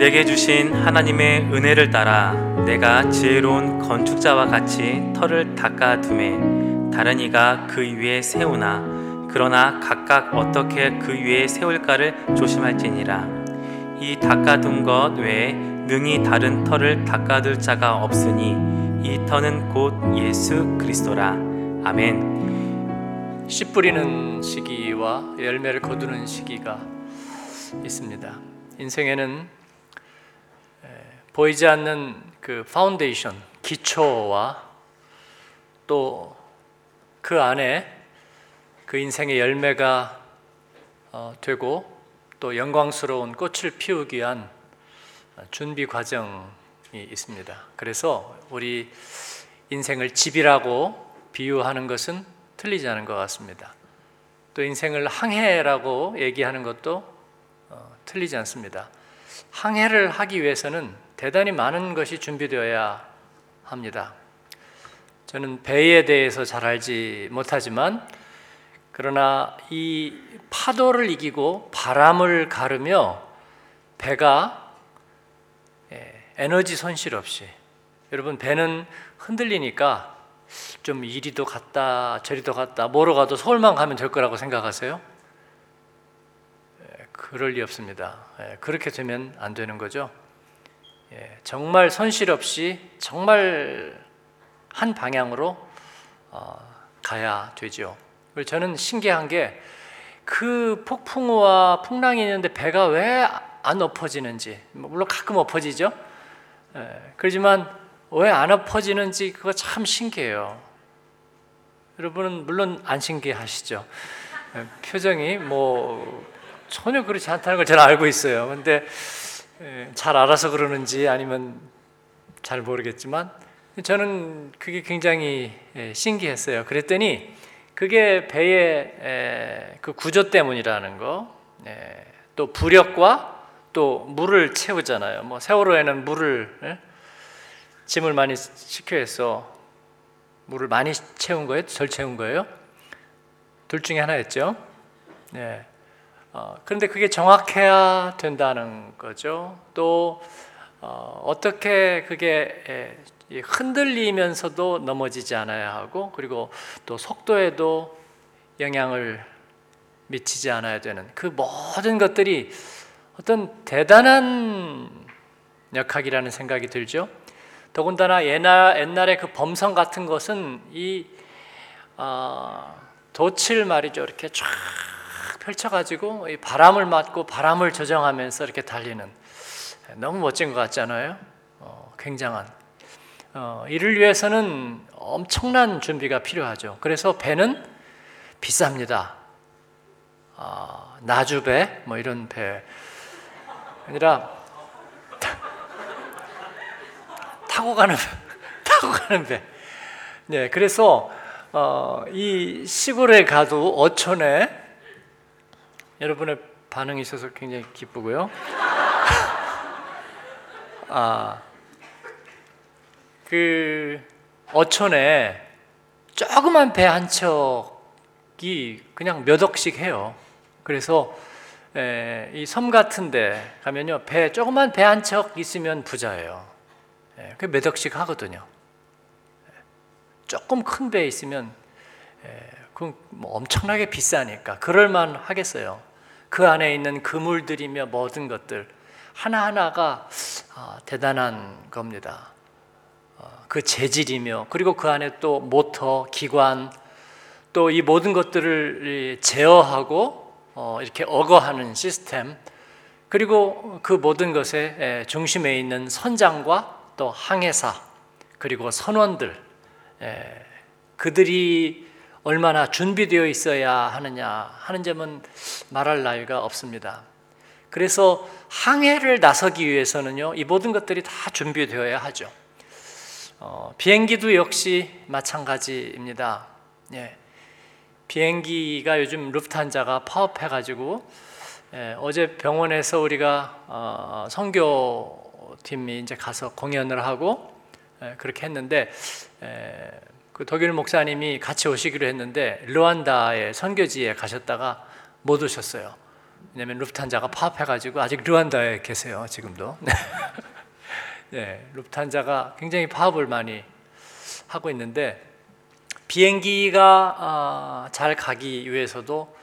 내게 주신 하나님의 은혜를 따라 내가 지혜로운 건축자와 같이 터를 닦아 둠에 다른 이가 그 위에 세우나 그러나 각각 어떻게 그 위에 세울까를 조심할지니라. 이 닦아둔 것 외에 능히 다른 터를 닦아둘 자가 없으니 이 터는 곧 예수 그리스도라. 아멘. 씨 뿌리는 시기와 열매를 거두는 시기가 있습니다. 인생에는 보이지 않는 그 파운데이션, 기초와 또 그 안에 그 인생의 열매가 어, 되고 또 영광스러운 꽃을 피우기 위한 준비 과정이 있습니다. 그래서 우리 인생을 집이라고 비유하는 것은 틀리지 않은 것 같습니다. 또 인생을 항해라고 얘기하는 것도 어, 틀리지 않습니다. 항해를 하기 위해서는 대단히 많은 것이 준비되어야 합니다. 저는 배에 대해서 잘 알지 못하지만 그러나 이 파도를 이기고 바람을 가르며 배가 예, 에너지 손실 없이 여러분 배는 흔들리니까 좀 이리도 갔다 저리도 갔다 뭐로 가도 서울만 가면 될 거라고 생각하세요? 예, 그럴 리 없습니다. 예, 그렇게 되면 안 되는 거죠. 정말 손실 없이 정말 한 방향으로 어, 가야 되죠. 저는 신기한 게 그 폭풍우와 풍랑이 있는데 배가 왜 안 엎어지는지 물론 가끔 엎어지죠. 예, 그렇지만 왜 안 엎어지는지 그거 참 신기해요. 여러분은 물론 안 신기하시죠. 예, 표정이 뭐 전혀 그렇지 않다는 걸 저는 알고 있어요. 근데 예, 잘 알아서 그러는지 아니면 잘 모르겠지만 저는 그게 굉장히 예, 신기했어요. 그랬더니 그게 배의 그 구조 때문이라는 거, 예, 또 부력과 또 물을 채우잖아요. 뭐 세월호에는 물을 예? 짐을 많이 시켜 해서 물을 많이 채운 거예요? 덜 채운 거예요? 둘 중에 하나였죠. 네. 어, 그런데 그게 정확해야 된다는 거죠. 또 어, 떻게 그게 흔들리면서도 넘어지지 않아야 하고 그리고 또 속도에도 영향을 미치지 않아야 되는 그 모든 것들이 어떤 대단한 역학이라는 생각이 들죠. 더군다나 옛날 옛날에 그 범성 같은 것은 이 어, 돛을 말이죠 이렇게 쫙 펼쳐가지고 바람을 맞고 바람을 조정하면서 이렇게 달리는 너무 멋진 것 같잖아요. 어, 굉장한 어, 이를 위해서는 엄청난 준비가 필요하죠. 그래서 배는 비쌉니다. 어, 나주배 뭐 이런 배 아니라 타고 가는 타고 가는 배. 네, 그래서 어, 이 시골에 가도 어촌에 여러분의 반응이 있어서 굉장히 기쁘고요. 아, 그 어촌에 조그만 배 한 척이 그냥 몇 억씩 해요. 그래서 이 섬 같은데 가면요 배 조그만 배 한 척 있으면 부자예요. 그몇 억씩 하거든요. 조금 큰 배 있으면 그 엄청나게 비싸니까 그럴만 하겠어요. 그 안에 있는 그물들이며 모든 것들 하나 하나가 아, 대단한 겁니다. 그 재질이며 그리고 그 안에 또 모터, 기관 또 이 모든 것들을 제어하고 어, 이렇게 어거하는 시스템 그리고 그 모든 것의 중심에 있는 선장과 또 항해사 그리고 선원들 그들이 얼마나 준비되어 있어야 하느냐 하는 점은 말할 나위가 없습니다. 그래서 항해를 나서기 위해서는요, 이 모든 것들이 다 준비되어야 하죠. 어, 비행기도 역시 마찬가지입니다. 예. 비행기가 요즘 루프탄자가 파업해가지고 예, 어제 병원에서 우리가 어, 선교 팀이 이제 가서 공연을 하고 예, 그렇게 했는데 예, 그 독일 목사님이 같이 오시기로 했는데 르완다의 선교지에 가셨다가 못 오셨어요. 왜냐하면 루프탄자가 파업해가지고 아직 르완다에 계세요 지금도. 네, 루프탄자가 굉장히 파업을 많이 하고 있는데 비행기가 아, 잘 가기 위해서도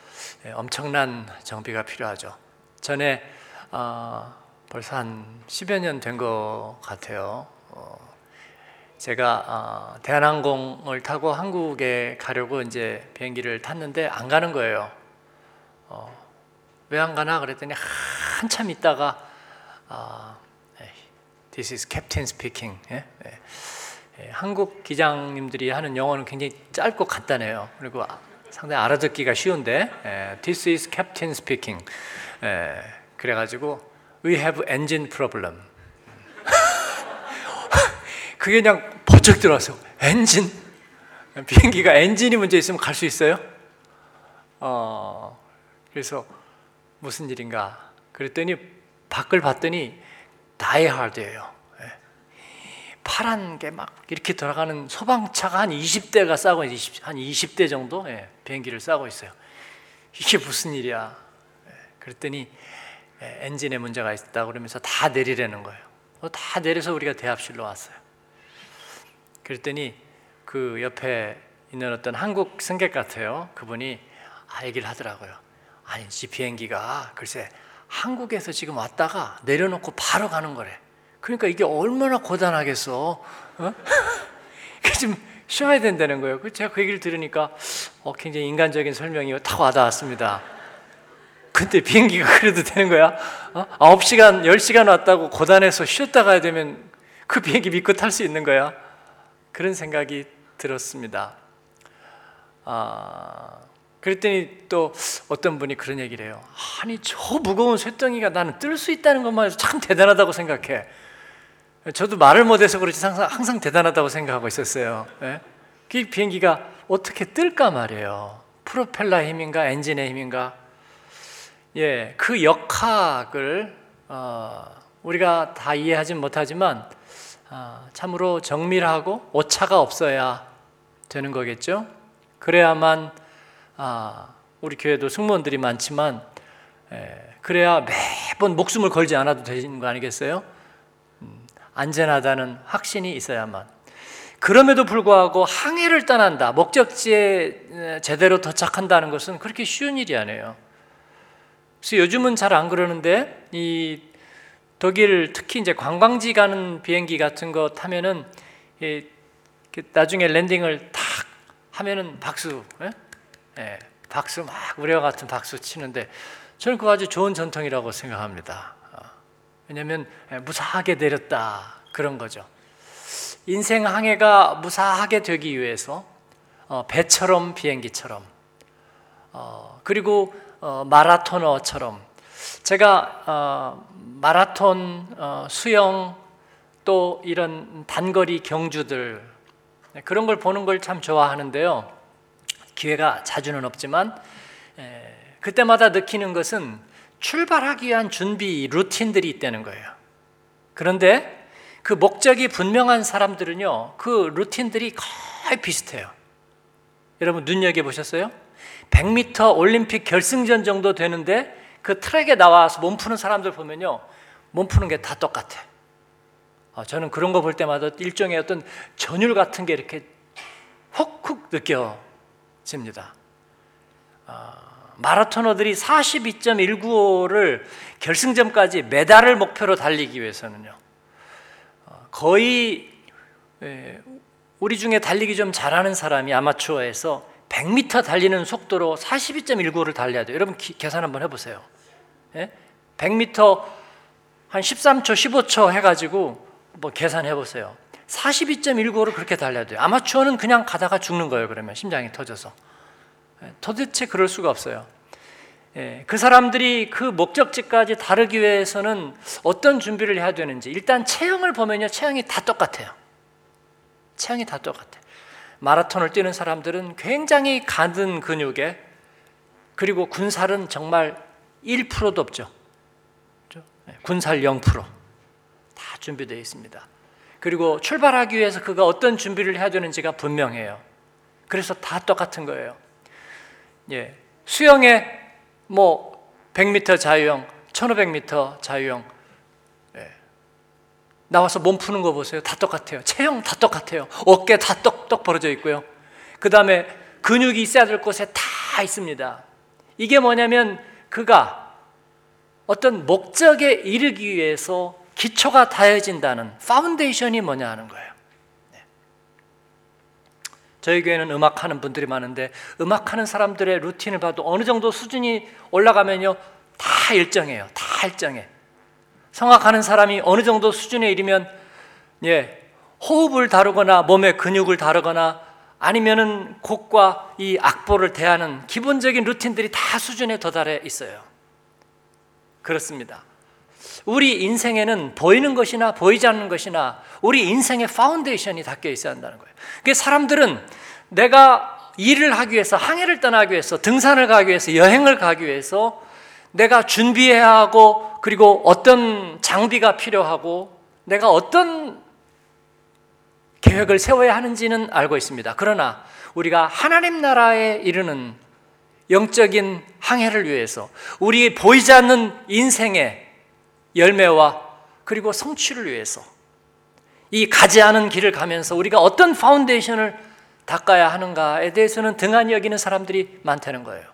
예, 엄청난 정비가 필요하죠. 전에 아, 벌써 한 10여 년 된 것 같아요. 어, 제가 아, 대한항공을 타고 한국에 가려고 이제 비행기를 탔는데 안 가는 거예요. 어, 왜 안 가나 그랬더니 한참 있다가 아, This is Captain speaking. 예? 예. 예, 한국 기장님들이 하는 영어는 굉장히 짧고 간단해요. 그리고 상당히 알아듣기가 쉬운데 예, This is Captain speaking. 예, 그래가지고 We have engine problem. 그게 그냥 버쩍 들어와서 엔진 비행기가 엔진이 문제 있으면 갈 수 있어요? 어 그래서 무슨 일인가 그랬더니 밖을 봤더니 다이하드예요. 예. 파란 게 막 이렇게 돌아가는 소방차가 한 20대가 싸고 20, 한 20대 정도 예, 비행기를 싸고 있어요. 이게 무슨 일이야? 예, 그랬더니 예, 엔진에 문제가 있다 그러면서 다 내리라는 거예요. 어, 다 내려서 우리가 대합실로 왔어요. 그랬더니 그 옆에 있는 어떤 한국 승객 같아요. 그분이 아 얘기를 하더라고요. 아니 이 비행기가 글쎄 한국에서 지금 왔다가 내려놓고 바로 가는 거래. 그러니까 이게 얼마나 고단하겠어. 어? 좀 쉬어야 된다는 거예요. 그 제가 그 얘기를 들으니까 어, 굉장히 인간적인 설명이 탁 와닿았습니다. 근데 비행기가 그래도 되는 거야? 어? 9시간, 10시간 왔다고 고단해서 쉬었다 가야 되면 그 비행기 믿고 탈 수 있는 거야? 그런 생각이 들었습니다. 아, 그랬더니 또 어떤 분이 그런 얘기를 해요. 아니 저 무거운 쇠덩이가 나는 뜰 수 있다는 것만 해도 참 대단하다고 생각해. 저도 말을 못해서 그렇지 항상, 항상 대단하다고 생각하고 있었어요. 예? 그 비행기가 어떻게 뜰까 말이에요. 프로펠러 힘인가 엔진의 힘인가. 예, 그 역학을 어, 우리가 다 이해하진 못하지만 어, 참으로 정밀하고 오차가 없어야 되는 거겠죠. 그래야만 아, 우리 교회도 승무원들이 많지만 에, 그래야 매번 목숨을 걸지 않아도 되는 거 아니겠어요? 음, 안전하다는 확신이 있어야만. 그럼에도 불구하고 항해를 떠난다, 목적지에 제대로 도착한다는 것은 그렇게 쉬운 일이 아니에요. 그래서 요즘은 잘 안 그러는데 이 독일 특히 이제 관광지 가는 비행기 같은 거 타면은 나중에 랜딩을 탁 하면은 박수, 예? 예, 박수 막 우리와 같은 박수 치는데 저는 그거 아주 좋은 전통이라고 생각합니다. 어, 왜냐하면 예, 무사하게 내렸다 그런 거죠. 인생 항해가 무사하게 되기 위해서 어, 배처럼 비행기처럼 어, 그리고 마라토너처럼 제가 마라톤 수영 또 이런 단거리 경주들 네, 그런 걸 보는 걸 참 좋아하는데요. 기회가 자주는 없지만 에, 그때마다 느끼는 것은 출발하기 위한 준비 루틴들이 있다는 거예요. 그런데 그 목적이 분명한 사람들은요, 그 루틴들이 거의 비슷해요. 여러분 눈여겨 보셨어요? 100m 올림픽 결승전 정도 되는데 그 트랙에 나와서 몸 푸는 사람들 보면요, 몸 푸는 게 다 똑같아. 어, 저는 그런 거 볼 때마다 일종의 어떤 전율 같은 게 이렇게 훅훅 느껴 집니다. 어, 마라토너들이 42.195를 결승점까지 메달을 목표로 달리기 위해서는요. 어, 거의 예, 우리 중에 달리기 좀 잘하는 사람이 아마추어에서 100m 달리는 속도로 42.195를 달려야 돼요. 여러분 기, 계산 한번 해보세요. 예? 100m 한 13초, 15초 해가지고 뭐 계산해 보세요. 42.195를 그렇게 달려야 돼요. 아마추어는 그냥 가다가 죽는 거예요. 그러면 심장이 터져서. 예, 도대체 그럴 수가 없어요. 예, 그 사람들이 그 목적지까지 다르기 위해서는 어떤 준비를 해야 되는지 일단 체형을 보면요. 체형이 다 똑같아요. 체형이 다 똑같아요. 마라톤을 뛰는 사람들은 굉장히 가든 근육에 그리고 군살은 정말 1%도 없죠. 예, 군살 0%. 다 준비되어 있습니다. 그리고 출발하기 위해서 그가 어떤 준비를 해야 되는지가 분명해요. 그래서 다 똑같은 거예요. 예. 수영에 뭐 100m 자유형, 1500m 자유형. 예. 나와서 몸 푸는 거 보세요. 다 똑같아요. 체형 다 똑같아요. 어깨 다 떡떡 벌어져 있고요. 그 다음에 근육이 있어야 될 곳에 다 있습니다. 이게 뭐냐면 그가 어떤 목적에 이르기 위해서 기초가 다져진다는 foundation이 뭐냐 하는 거예요. 네. 저희 교회는 음악하는 분들이 많은데 음악하는 사람들의 루틴을 봐도 어느 정도 수준이 올라가면요 다 일정해요. 다 일정해. 성악하는 사람이 어느 정도 수준에 이르면 예, 호흡을 다루거나 몸의 근육을 다루거나 아니면은 곡과 이 악보를 대하는 기본적인 루틴들이 다 수준에 도달해 있어요. 그렇습니다. 우리 인생에는 보이는 것이나 보이지 않는 것이나 우리 인생의 foundation이 닦여 있어야 한다는 거예요. 그 사람들은 내가 일을 하기 위해서 항해를 떠나기 위해서 등산을 가기 위해서 여행을 가기 위해서 내가 준비해야 하고 그리고 어떤 장비가 필요하고 내가 어떤 계획을 세워야 하는지는 알고 있습니다. 그러나 우리가 하나님 나라에 이르는 영적인 항해를 위해서 우리 보이지 않는 인생의 열매와 그리고 성취를 위해서 이 가지 않은 길을 가면서 우리가 어떤 foundation을 닦아야 하는가에 대해서는 등한히 여기는 사람들이 많다는 거예요.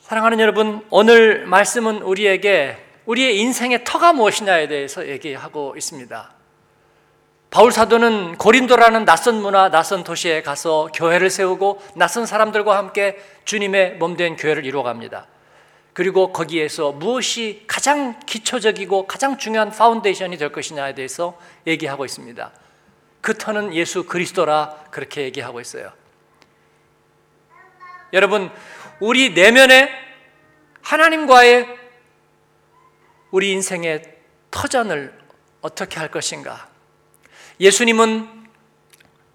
사랑하는 여러분, 오늘 말씀은 우리에게 우리의 인생의 터가 무엇이냐에 대해서 얘기하고 있습니다. 바울 사도는 고린도라는 낯선 문화, 낯선 도시에 가서 교회를 세우고 낯선 사람들과 함께 주님의 몸된 교회를 이루어갑니다. 그리고 거기에서 무엇이 가장 기초적이고 가장 중요한 foundation이 될 것이냐에 대해서 얘기하고 있습니다. 그 터는 예수 그리스도라 그렇게 얘기하고 있어요. 여러분, 우리 내면에 하나님과의 우리 인생의 터전을 어떻게 할 것인가? 예수님은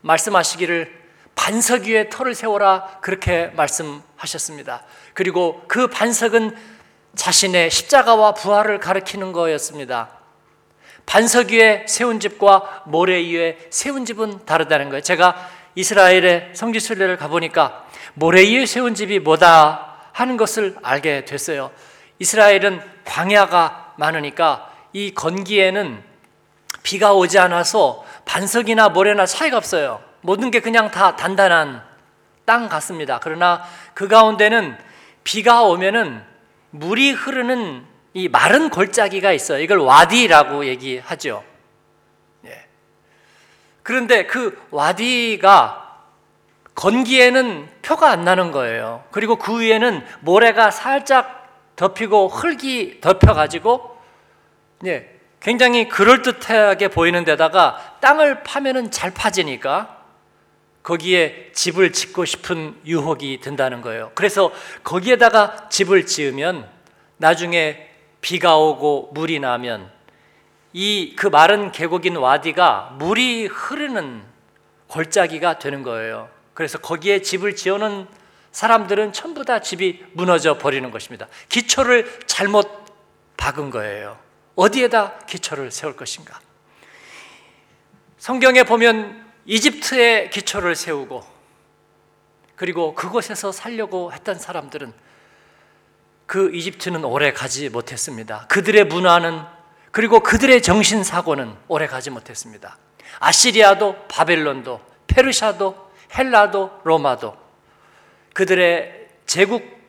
말씀하시기를 반석 위에 터를 세워라 그렇게 말씀하셨습니다. 그리고 그 반석은 자신의 십자가와 부활을 가리키는 거였습니다. 반석 위에 세운 집과 모래 위에 세운 집은 다르다는 거예요. 제가 이스라엘의 성지 순례를 가보니까 모래 위에 세운 집이 뭐다 하는 것을 알게 됐어요. 이스라엘은 광야가 많으니까 이 건기에는 비가 오지 않아서 반석이나 모래나 차이가 없어요. 모든 게 그냥 다 단단한 땅 같습니다. 그러나 그 가운데는 비가 오면은 물이 흐르는 이 마른 골짜기가 있어요. 이걸 와디라고 얘기하죠. 예. 그런데 그 와디가 건기에는 표가 안 나는 거예요. 그리고 그 위에는 모래가 살짝 덮이고 흙이 덮여가지고 예, 굉장히 그럴듯하게 보이는 데다가 땅을 파면은 잘 파지니까 거기에 집을 짓고 싶은 유혹이 든다는 거예요. 그래서 거기에다가 집을 지으면 나중에 비가 오고 물이 나면 이 그 마른 계곡인 와디가 물이 흐르는 골짜기가 되는 거예요. 그래서 거기에 집을 지어놓은 사람들은 전부 다 집이 무너져 버리는 것입니다. 기초를 잘못 박은 거예요. 어디에다 기초를 세울 것인가? 성경에 보면 이집트에 기초를 세우고 그리고 그곳에서 살려고 했던 사람들은 그 이집트는 오래 가지 못했습니다. 그들의 문화는 그리고 그들의 정신 사고는 오래 가지 못했습니다. 아시리아도 바벨론도 페르시아도 헬라도 로마도 그들의 제국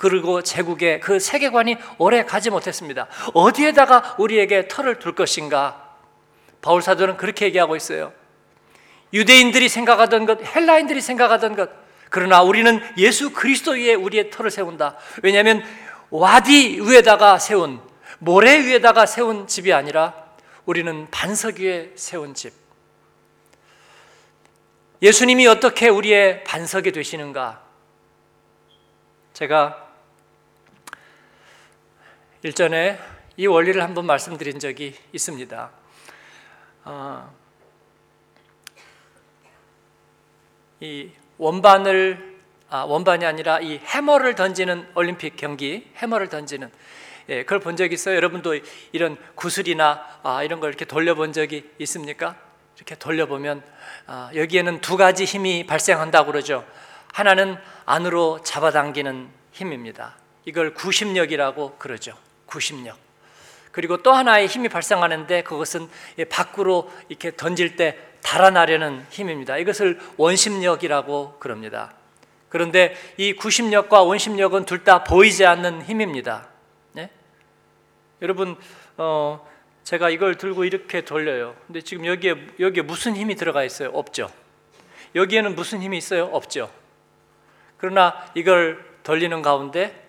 그리고 제국의 그 세계관이 오래 가지 못했습니다. 어디에다가 우리에게 털을 둘 것인가? 바울 사도는 그렇게 얘기하고 있어요. 유대인들이 생각하던 것, 헬라인들이 생각하던 것, 그러나 우리는 예수 그리스도 위에 우리의 터를 세운다. 왜냐하면 와디 위에다가 세운 모래 위에다가 세운 집이 아니라 우리는 반석 위에 세운 집. 예수님이 어떻게 우리의 반석이 되시는가? 제가 일전에 이 원리를 한번 말씀드린 적이 있습니다. 어, 이 원반을 아, 원반이 아니라 이 해머를 던지는 올림픽 경기, 해머를 던지는 예, 그걸 본적 있어요. 여러분도 이런 구슬이나 아, 이런 걸 이렇게 돌려본 적이 있습니까? 이렇게 돌려보면 아, 여기에는 두 가지 힘이 발생한다고 그러죠. 하나는 안으로 잡아당기는 힘입니다. 이걸 구심력이라고 그러죠. 구심력. 그리고 또 하나의 힘이 발생하는데 그것은 밖으로 이렇게 던질 때 달아나려는 힘입니다. 이것을 원심력이라고 그럽니다. 그런데 이 구심력과 원심력은 둘 다 보이지 않는 힘입니다. 네? 여러분, 어, 제가 이걸 들고 이렇게 돌려요. 근데 지금 여기에 여기에 무슨 힘이 들어가 있어요? 없죠. 여기에는 무슨 힘이 있어요? 없죠. 그러나 이걸 돌리는 가운데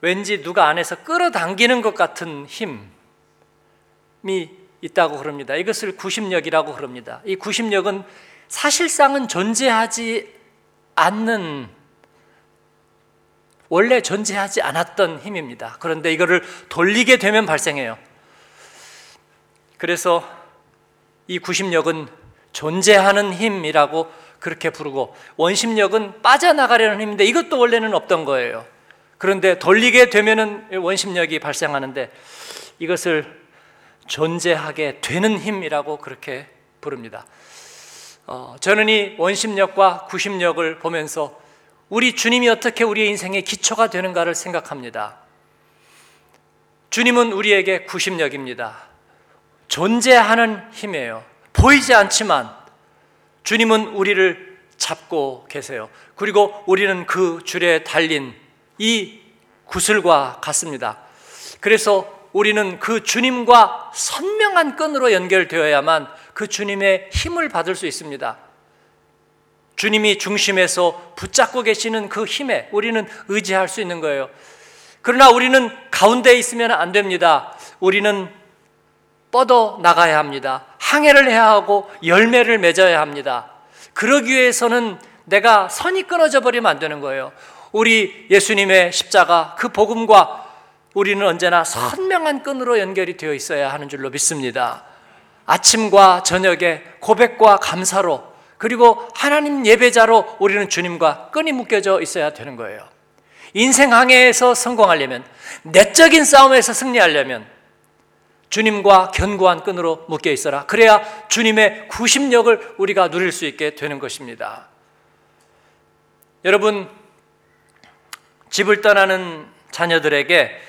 왠지 누가 안에서 끌어당기는 것 같은 힘이 있다고 그럽니다. 이것을 구심력이라고 그럽니다. 이 구심력은 사실상은 존재하지 않는 원래 존재하지 않았던 힘입니다. 그런데 이거를 돌리게 되면 발생해요. 그래서 이 구심력은 존재하는 힘이라고 그렇게 부르고 원심력은 빠져나가려는 힘인데 이것도 원래는 없던 거예요. 그런데 돌리게 되면은 원심력이 발생하는데 이것을 존재하게 되는 힘이라고 그렇게 부릅니다. 어, 저는 이 원심력과 구심력을 보면서 우리 주님이 어떻게 우리의 인생의 기초가 되는가를 생각합니다. 주님은 우리에게 구심력입니다. 존재하는 힘이에요. 보이지 않지만 주님은 우리를 잡고 계세요. 그리고 우리는 그 줄에 달린 이 구슬과 같습니다. 그래서 우리는 그 주님과 선명한 끈으로 연결되어야만 그 주님의 힘을 받을 수 있습니다. 주님이 중심에서 붙잡고 계시는 그 힘에 우리는 의지할 수 있는 거예요. 그러나 우리는 가운데 있으면 안 됩니다. 우리는 뻗어 나가야 합니다. 항해를 해야 하고 열매를 맺어야 합니다. 그러기 위해서는 내가 선이 끊어져 버리면 안 되는 거예요. 우리 예수님의 십자가 그 복음과 우리는 언제나 선명한 끈으로 연결이 되어 있어야 하는 줄로 믿습니다. 아침과 저녁에 고백과 감사로 그리고 하나님 예배자로 우리는 주님과 끈이 묶여져 있어야 되는 거예요. 인생 항해에서 성공하려면 내적인 싸움에서 승리하려면 주님과 견고한 끈으로 묶여 있어라. 그래야 주님의 구심력을 우리가 누릴 수 있게 되는 것입니다. 여러분 집을 떠나는 자녀들에게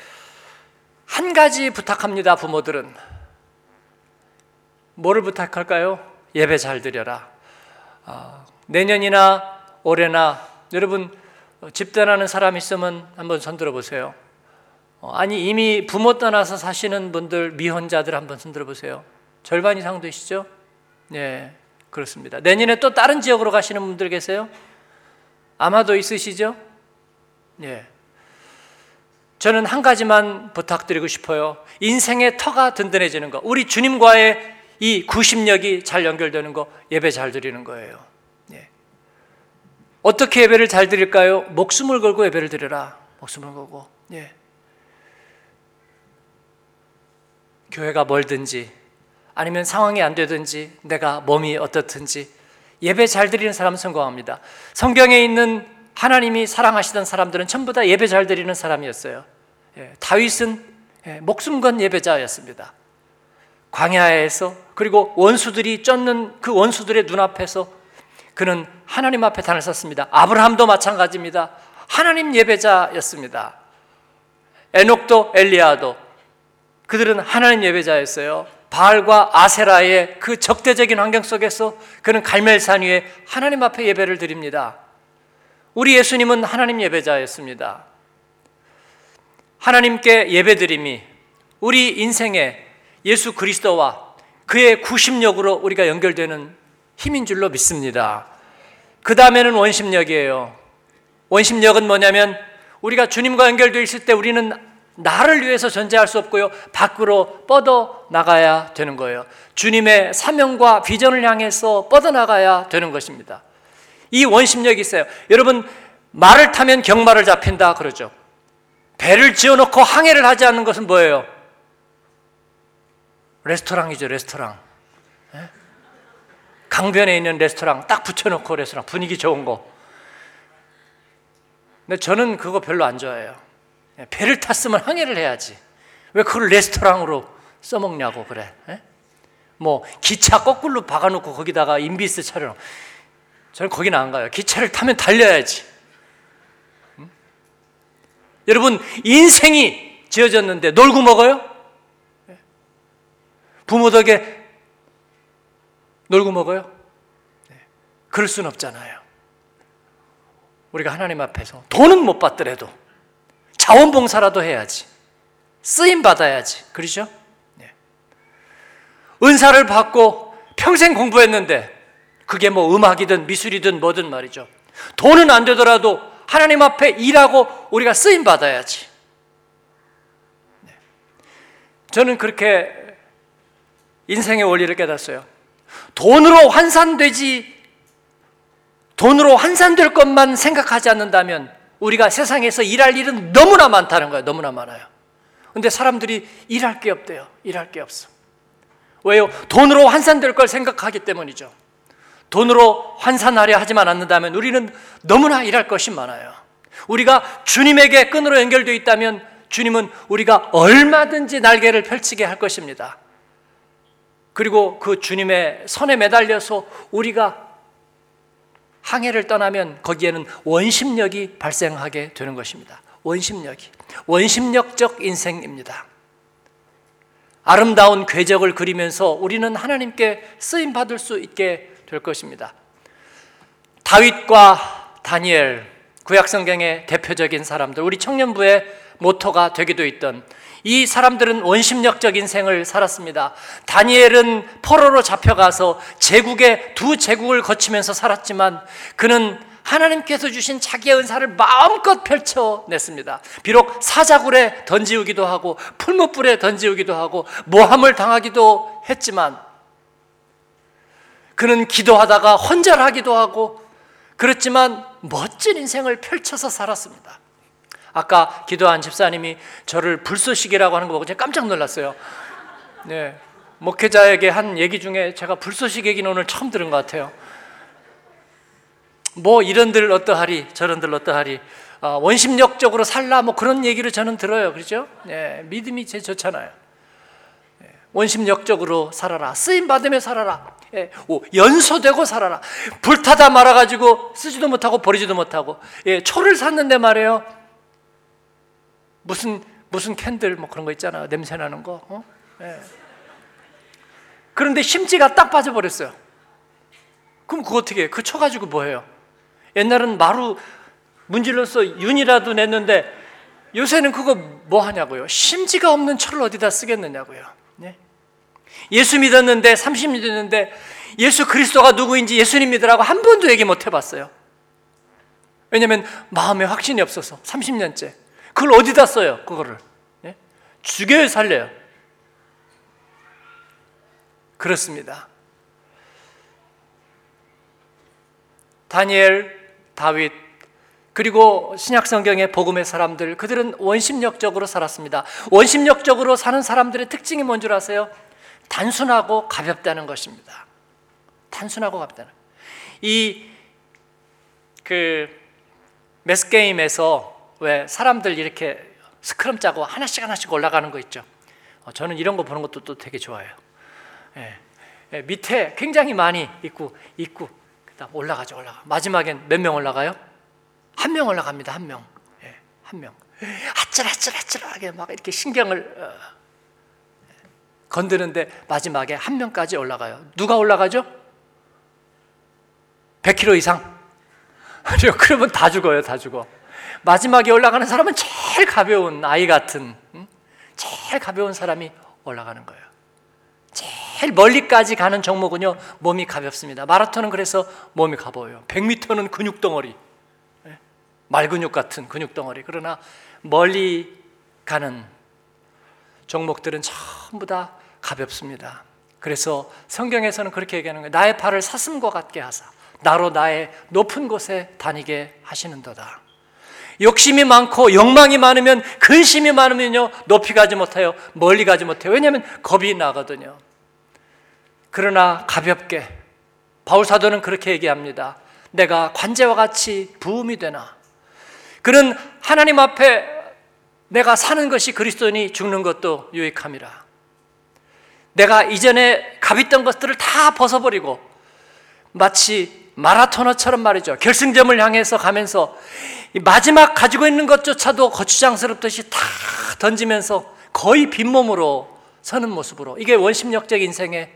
한 가지 부탁합니다, 부모들은. 뭐를 부탁할까요? 예배 잘 드려라. 아, 내년이나 올해나 여러분 집 떠나는 사람 있으면 한번 손 들어 보세요. 어, 아니 이미 부모 떠나서 사시는 분들 미혼자들 한번 손 들어 보세요. 절반 이상 되시죠? 네, 그렇습니다. 내년에 또 다른 지역으로 가시는 분들 계세요? 아마도 있으시죠? 예. 저는 한 가지만 부탁드리고 싶어요. 인생의 터가 든든해지는 거. 우리 주님과의 이 구심력이 잘 연결되는 거, 예배 잘 드리는 거예요. 예. 어떻게 예배를 잘 드릴까요? 목숨을 걸고 예배를 드려라. 목숨을 걸고. 예. 교회가 멀든지 아니면 상황이 안 되든지 내가 몸이 어떻든지 예배 잘 드리는 사람은 성공합니다. 성경에 있는 하나님이 사랑하시던 사람들은 전부 다 예배 잘 드리는 사람이었어요. 예, 다윗은 예, 목숨 건 예배자였습니다. 광야에서 그리고 원수들이 쫓는 그 원수들의 눈앞에서 그는 하나님 앞에 단을 섰습니다. 아브라함도 마찬가지입니다. 하나님 예배자였습니다. 에녹도 엘리야도 그들은 하나님 예배자였어요. 바알과 아세라의 그 적대적인 환경 속에서 그는 갈멜산 위에 하나님 앞에 예배를 드립니다. 우리 예수님은 하나님 예배자였습니다. 하나님께 예배드림이 우리 인생에 예수 그리스도와 그의 구심력으로 우리가 연결되는 힘인 줄로 믿습니다. 그 다음에는 원심력이에요. 원심력은 뭐냐면 우리가 주님과 연결되어 있을 때 우리는 나를 위해서 존재할 수 없고요. 밖으로 뻗어 나가야 되는 거예요. 주님의 사명과 비전을 향해서 뻗어 나가야 되는 것입니다. 이 원심력이 있어요. 여러분, 말을 타면 경마를 잡힌다 그러죠. 배를 지어놓고 항해를 하지 않는 것은 뭐예요? 레스토랑이죠, 레스토랑. 예? 강변에 있는 레스토랑 딱 붙여놓고 레스토랑 분위기 좋은 거. 근데 저는 그거 별로 안 좋아해요. 예, 배를 탔으면 항해를 해야지. 왜 그걸 레스토랑으로 써먹냐고 그래. 예? 뭐 기차 거꾸로 박아놓고 거기다가 인비스 차려. 저는 거기는 안 가요. 기차를 타면 달려야지. 여러분, 인생이 지어졌는데 놀고 먹어요? 부모 덕에 놀고 먹어요? 네. 그럴 수는 없잖아요. 우리가 하나님 앞에서 돈은 못 받더라도 자원봉사라도 해야지. 쓰임 받아야지. 그러죠? 네. 은사를 받고 평생 공부했는데 그게 뭐 음악이든 미술이든 뭐든 말이죠. 돈은 안 되더라도 하나님 앞에 일하고 우리가 쓰임 받아야지. 네. 저는 그렇게 인생의 원리를 깨닫어요. 돈으로 환산되지 돈으로 환산될 것만 생각하지 않는다면 우리가 세상에서 일할 일은 너무나 많다는 거예요. 너무나 많아요. 근데 사람들이 일할 게 없대요. 일할 게 없어. 왜요? 돈으로 환산될 걸 생각하기 때문이죠. 돈으로 환산하려 하지만 않는다면 우리는 너무나 일할 것이 많아요. 우리가 주님에게 끈으로 연결되어 있다면 주님은 우리가 얼마든지 날개를 펼치게 할 것입니다. 그리고 그 주님의 선에 매달려서 우리가 항해를 떠나면 거기에는 원심력이 발생하게 되는 것입니다. 원심력이. 원심력적 인생입니다. 아름다운 궤적을 그리면서 우리는 하나님께 쓰임 받을 수 있게 될 것입니다. 다윗과 다니엘 구약 성경의 대표적인 사람들 우리 청년부의 모토가 되기도 있던 이 사람들은 원심력적 인생을 살았습니다. 다니엘은 포로로 잡혀가서 제국의 두 제국을 거치면서 살았지만 그는 하나님께서 주신 자기의 은사를 마음껏 펼쳐냈습니다. 비록 사자굴에 던지우기도 하고 풀무불에 던지우기도 하고 모함을 당하기도 했지만 그는 기도하다가 혼절하기도 하고 그렇지만 멋진 인생을 펼쳐서 살았습니다. 아까 기도한 집사님이 저를 불쏘시개라고 하는 거 보고 제가 깜짝 놀랐어요. 네. 목회자에게 한 얘기 중에 제가 불쏘시개 얘기는 오늘 처음 들은 것 같아요. 뭐 이런들 어떠하리 저런들 어떠하리 아, 원심력적으로 살라 뭐 그런 얘기를 저는 들어요. 그렇죠? 네, 믿음이 제일 좋잖아요. 네, 원심력적으로 살아라. 쓰임 받으며 살아라. 예, 오, 연소되고 살아라. 불타다 말아가지고 쓰지도 못하고 버리지도 못하고 예, 초를 샀는데 말이에요. 무슨 무슨 candle 뭐 그런 거 있잖아 냄새 나는 거. 어? 예. 그런데 심지가 딱 빠져버렸어요. 그럼 그거 어떻게 해? 그 쳐가지고 뭐 해요? 옛날은 마루 문질러서 윤이라도 냈는데 요새는 그거 뭐 하냐고요? 심지가 없는 철을 어디다 쓰겠느냐고요. 네? 예수 믿었는데 30년 됐는데 예수 그리스도가 누구인지 예수님 믿으라고 한 번도 얘기 못 해봤어요. 왜냐하면 마음에 확신이 없어서 30년째. 그걸 어디다 써요? 그거를 예? 죽여요, 살려요? 그렇습니다. 다니엘, 다윗, 그리고 신약 성경의 복음의 사람들, 그들은 원심력적으로 살았습니다. 원심력적으로 사는 사람들의 특징이 뭔 줄 아세요? 단순하고 가볍다는 것입니다. 단순하고 가볍다는. 이그 메스 게임에서 왜 사람들 이렇게 스크럼 짜고 하나씩 하나씩 올라가는 거 있죠. 어, 저는 이런 거 보는 것도 또 되게 좋아해요. 예, 예, 밑에 굉장히 많이 있고 있고 그다음 올라가죠 올라가. 마지막엔 몇 명 올라가요? 한 명 올라갑니다 한 명. 예, 한 명. 아찔아찔아찔하게 막 이렇게 신경을 어, 건드는데 마지막에 한 명까지 올라가요. 누가 올라가죠? 100kg 이상. 그러면 다 죽어요, 다 죽어. 마지막에 올라가는 사람은 제일 가벼운 아이 같은 제일 가벼운 사람이 올라가는 거예요. 제일 멀리까지 가는 종목은요 몸이 가볍습니다. 마라톤은 그래서 몸이 가벼워요. 100m는 근육 덩어리, 예? 말근육 같은 근육 덩어리. 그러나 멀리 가는 종목들은 전부 다 가볍습니다. 그래서 성경에서는 그렇게 얘기하는 거예요. 나의 팔을 사슴과 같게 하사 나로 나의 높은 곳에 다니게 하시는도다. 욕심이 많고 욕망이 많으면 근심이 많으면요 높이 가지 못해요 멀리 가지 못해요 왜냐하면 겁이 나거든요 그러나 가볍게 바울 사도는 그렇게 얘기합니다 내가 관제와 같이 부음이 되나 그는 하나님 앞에 내가 사는 것이 그리스도니 죽는 것도 유익함이라 내가 이전에 갑있던 것들을 다 벗어버리고 마치 마라토너처럼 말이죠. 결승점을 향해서 가면서 마지막 가지고 있는 것조차도 거추장스럽듯이 다 던지면서 거의 빈몸으로 서는 모습으로 이게 원심력적 인생의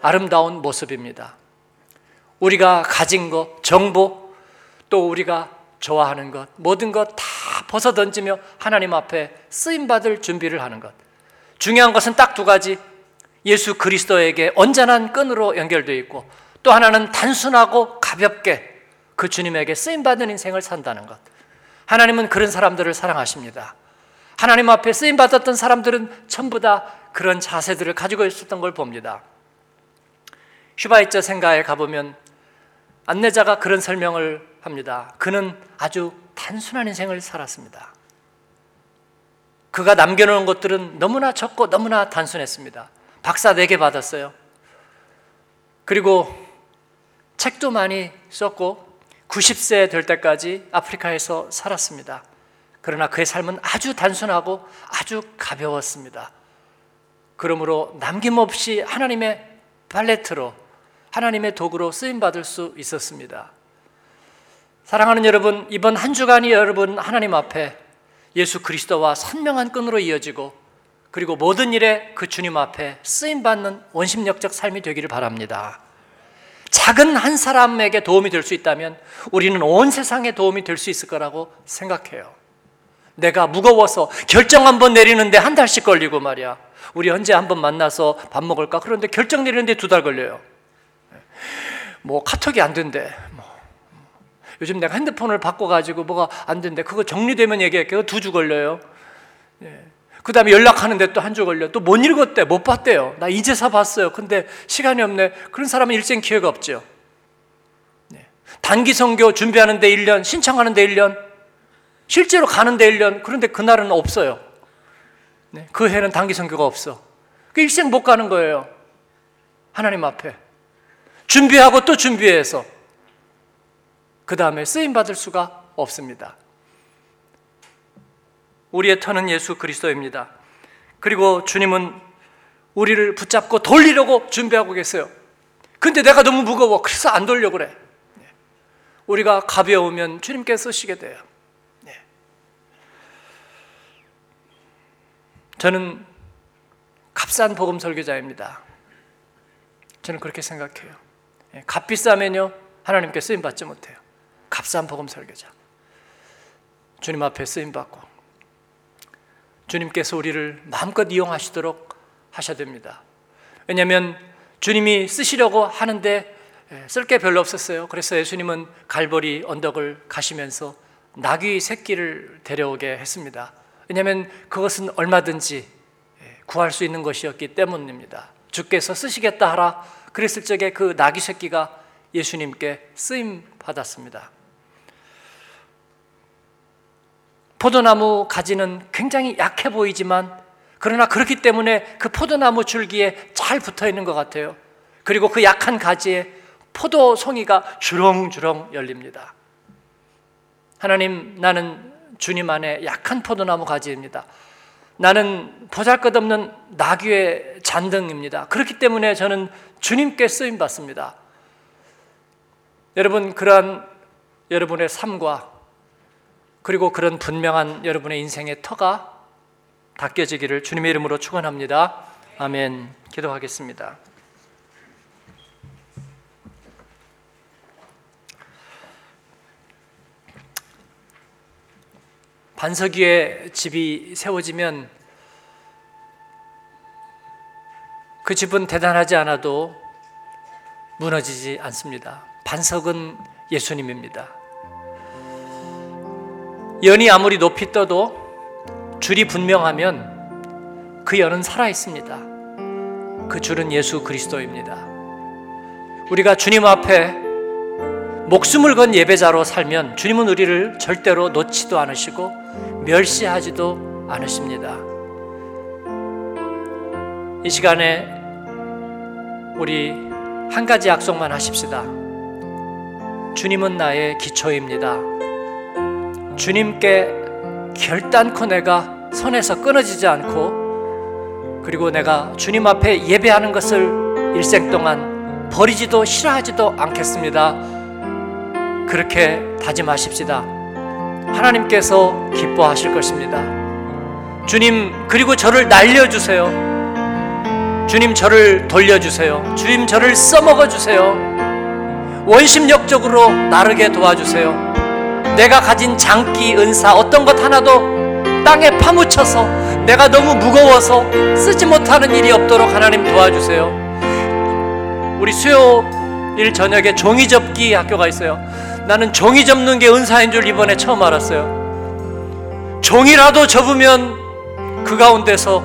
아름다운 모습입니다. 우리가 가진 것, 정보, 또 우리가 좋아하는 것, 모든 것 다 벗어 던지며 하나님 앞에 쓰임 받을 준비를 하는 것. 중요한 것은 딱 두 가지. 예수 그리스도에게 언짢은 끈으로 연결되어 있고 또 하나는 단순하고 가볍게 그 주님에게 쓰임 받는 인생을 산다는 것. 하나님은 그런 사람들을 사랑하십니다. 하나님 앞에 쓰임 받았던 사람들은 전부 다 그런 자세들을 가지고 있었던 걸 봅니다. 슈바이처 생가에 가보면 안내자가 그런 설명을 합니다. 그는 아주 단순한 인생을 살았습니다. 그가 남겨놓은 것들은 너무나 적고 너무나 단순했습니다. 박사 4개 받았어요. 그리고 책도 많이 썼고 90세 될 때까지 아프리카에서 살았습니다. 그러나 그의 삶은 아주 단순하고 아주 가벼웠습니다. 그러므로 남김없이 하나님의 발레트로 하나님의 도구로 쓰임 받을 수 있었습니다. 사랑하는 여러분, 이번 한 주간이 여러분 하나님 앞에 예수 그리스도와 선명한 끈으로 이어지고 그리고 모든 일에 그 주님 앞에 쓰임 받는 원심력적 삶이 되기를 바랍니다. 작은 한 사람에게 도움이 될 수 있다면 우리는 온 세상에 도움이 될 수 있을 거라고 생각해요. 내가 무거워서 결정 한 번 내리는데 한 달씩 걸리고 말이야. 우리 언제 한 번 만나서 밥 먹을까? 그런데 결정 내리는데 두 달 걸려요. 뭐 카톡이 안 된대. 뭐. 요즘 내가 핸드폰을 바꿔가지고 뭐가 안 된대. 그거 정리되면 얘기할게요. 두 주 걸려요. 예. 그 다음에 연락하는데 또 한 주 걸려. 또 못 읽었대. 못 봤대요. 나 이제서 봤어요. 근데 시간이 없네. 그런 사람은 일생 기회가 없죠. 네. 단기 선교 준비하는데 1년, 신청하는데 1년, 실제로 가는데 1년. 그런데 그날은 없어요. 네. 그 해는 단기 선교가 없어. 그 일생 못 가는 거예요. 하나님 앞에. 준비하고 또 준비해서 그 다음에 쓰임 받을 수가 없습니다. 우리의 터는 예수 그리스도입니다. 그리고 주님은 우리를 붙잡고 돌리려고 준비하고 계세요. 근데 내가 너무 무거워. 그래서 안 돌려고 그래. 네. 우리가 가벼우면 주님께 쓰시게 돼요. 네. 저는 값싼 복음 설교자입니다. 저는 그렇게 생각해요. 예, 값비싸면요 하나님께 쓰임 받지 못해요. 값싼 복음 설교자. 주님 앞에 쓰임 받고 주님께서 우리를 마음껏 이용하시도록 하셔야 됩니다. 왜냐하면 주님이 쓰시려고 하는데 예, 쓸게 별로 없었어요. 그래서 예수님은 갈보리 언덕을 가시면서 나귀 새끼를 데려오게 했습니다. 왜냐하면 그것은 얼마든지 예, 구할 수 있는 것이었기 때문입니다. 주께서 쓰시겠다 하라 그랬을 적에 그 나귀 새끼가 예수님께 쓰임 받았습니다. 포도나무 가지는 굉장히 약해 보이지만 그러나 그렇기 때문에 그 포도나무 줄기에 잘 붙어 있는 것 같아요. 그리고 그 약한 가지에 포도 송이가 주렁주렁 열립니다. 하나님, 나는 주님 안에 약한 포도나무 가지입니다. 나는 보잘 것 없는 나귀의 잔등입니다. 그렇기 때문에 저는 주님께 쓰임 받습니다. 여러분 그러한 여러분의 삶과 그리고 그런 분명한 여러분의 인생의 터가 닦여지기를 주님의 이름으로 축원합니다. 아멘. 기도하겠습니다. 반석 위에 집이 세워지면 그 집은 대단하지 않아도 무너지지 않습니다. 반석은 예수님입니다. 연이 아무리 높이 떠도 줄이 분명하면 그 연은 살아 있습니다. 그 줄은 예수 그리스도입니다. 우리가 주님 앞에 목숨을 건 예배자로 살면 주님은 우리를 절대로 놓지도 않으시고 멸시하지도 않으십니다. 이 시간에 우리 한 가지 약속만 하십시다. 주님은 나의 기초입니다. 주님께 결단코 내가 선에서 끊어지지 않고 그리고 내가 주님 앞에 예배하는 것을 일생 동안 버리지도 싫어하지도 않겠습니다. 그렇게 다짐하십시다. 하나님께서 기뻐하실 것입니다. 주님, 그리고 저를 날려주세요. 주님, 저를 돌려주세요. 주님, 저를 써먹어 주세요. 원심력적으로 나르게 도와주세요. 내가 가진 장기, 은사, 어떤 것 하나도 땅에 파묻혀서 내가 너무 무거워서 쓰지 못하는 일이 없도록 하나님 도와주세요. 우리 수요일 저녁에 종이 접기 학교가 있어요. 나는 종이 접는 게 은사인 줄 이번에 처음 알았어요. 종이라도 접으면 그 가운데서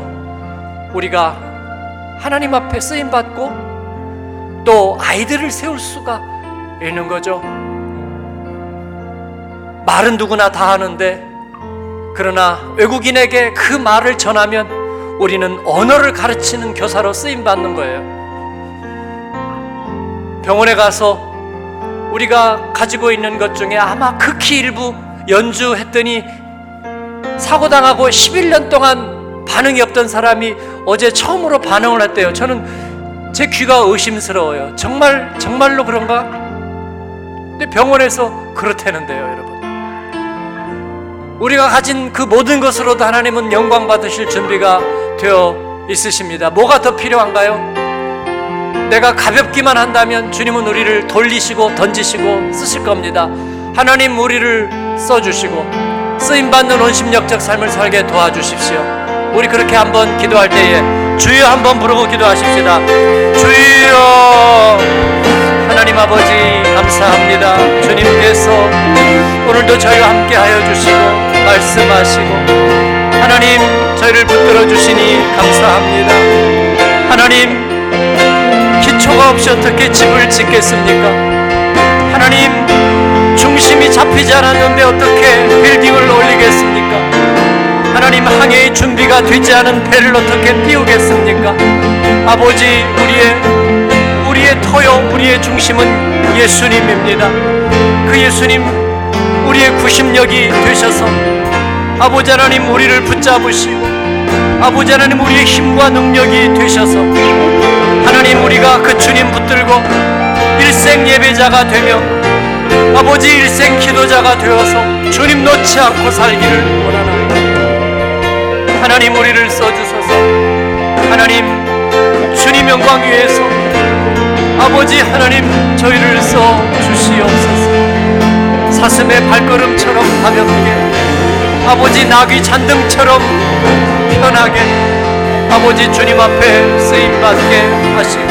우리가 하나님 앞에 쓰임 받고 또 아이들을 세울 수가 있는 거죠. 말은 누구나 다 하는데 그러나 외국인에게 그 말을 전하면 우리는 언어를 가르치는 교사로 쓰임 받는 거예요. 병원에 가서 우리가 가지고 있는 것 중에 아마 극히 일부 연주했더니 사고 당하고 11년 동안 반응이 없던 사람이 어제 처음으로 반응을 했대요. 저는 제 귀가 의심스러워요. 정말 정말로 그런가? 근데 병원에서 그렇다는데요, 여러분. 우리가 가진 그 모든 것으로도 하나님은 영광 받으실 준비가 되어 있으십니다. 뭐가 더 필요한가요? 내가 가볍기만 한다면 주님은 우리를 돌리시고 던지시고 쓰실 겁니다. 하나님 우리를 써주시고 쓰임 받는 원심력적 삶을 살게 도와주십시오. 우리 그렇게 한번 기도할 때에 주여 한번 부르고 기도하십시다. 주여 하나님 아버지 감사합니다. 주님께서 오늘도 저희와 함께 하여 주시고 말씀하시고 하나님 저희를 붙들어 주시니 감사합니다. 하나님 기초가 없이 어떻게 집을 짓겠습니까? 하나님 중심이 잡히지 않았는데 어떻게 빌딩을 올리겠습니까? 하나님 항해의 준비가 되지 않은 배를 어떻게 띄우겠습니까? 아버지 우리의 토요 우리의 중심은 예수님입니다. 그 예수님 우리의 구심력이 되셔서 아버지 하나님 우리를 붙잡으시고 아버지 하나님 우리의 힘과 능력이 되셔서 하나님 우리가 그 주님 붙들고 일생 예배자가 되며 아버지 일생 기도자가 되어서 주님 놓지 않고 살기를 원하나이다. 하나님 우리를 써주소서 하나님 주님 영광 위에서 아버지 하나님 저희를 써 주시옵소서 사슴의 발걸음처럼 가볍게 아버지 나귀 잔등처럼 편하게 아버지 주님 앞에 쓰임 받게 하시고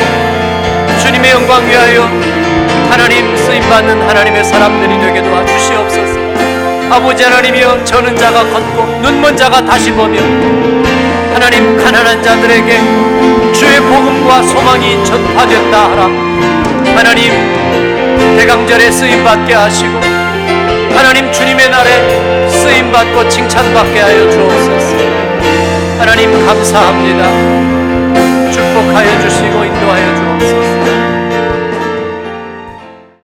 주님의 영광 위하여 하나님 쓰임 받는 하나님의 사람들이 되게 도와주시옵소서. 아버지 하나님이여 저는 자가 걷고 눈먼 자가 다시 보며 하나님 가난한 자들에게 주의 복음과 소망이 전파됐다 하라. 하나님 대강절에 쓰임 받게 하시고 하나님 주님의 날에 쓰임 받고 칭찬 받게 하여 주옵소서. 하나님 감사합니다. 축복하여 주시고 인도하여 주옵소서.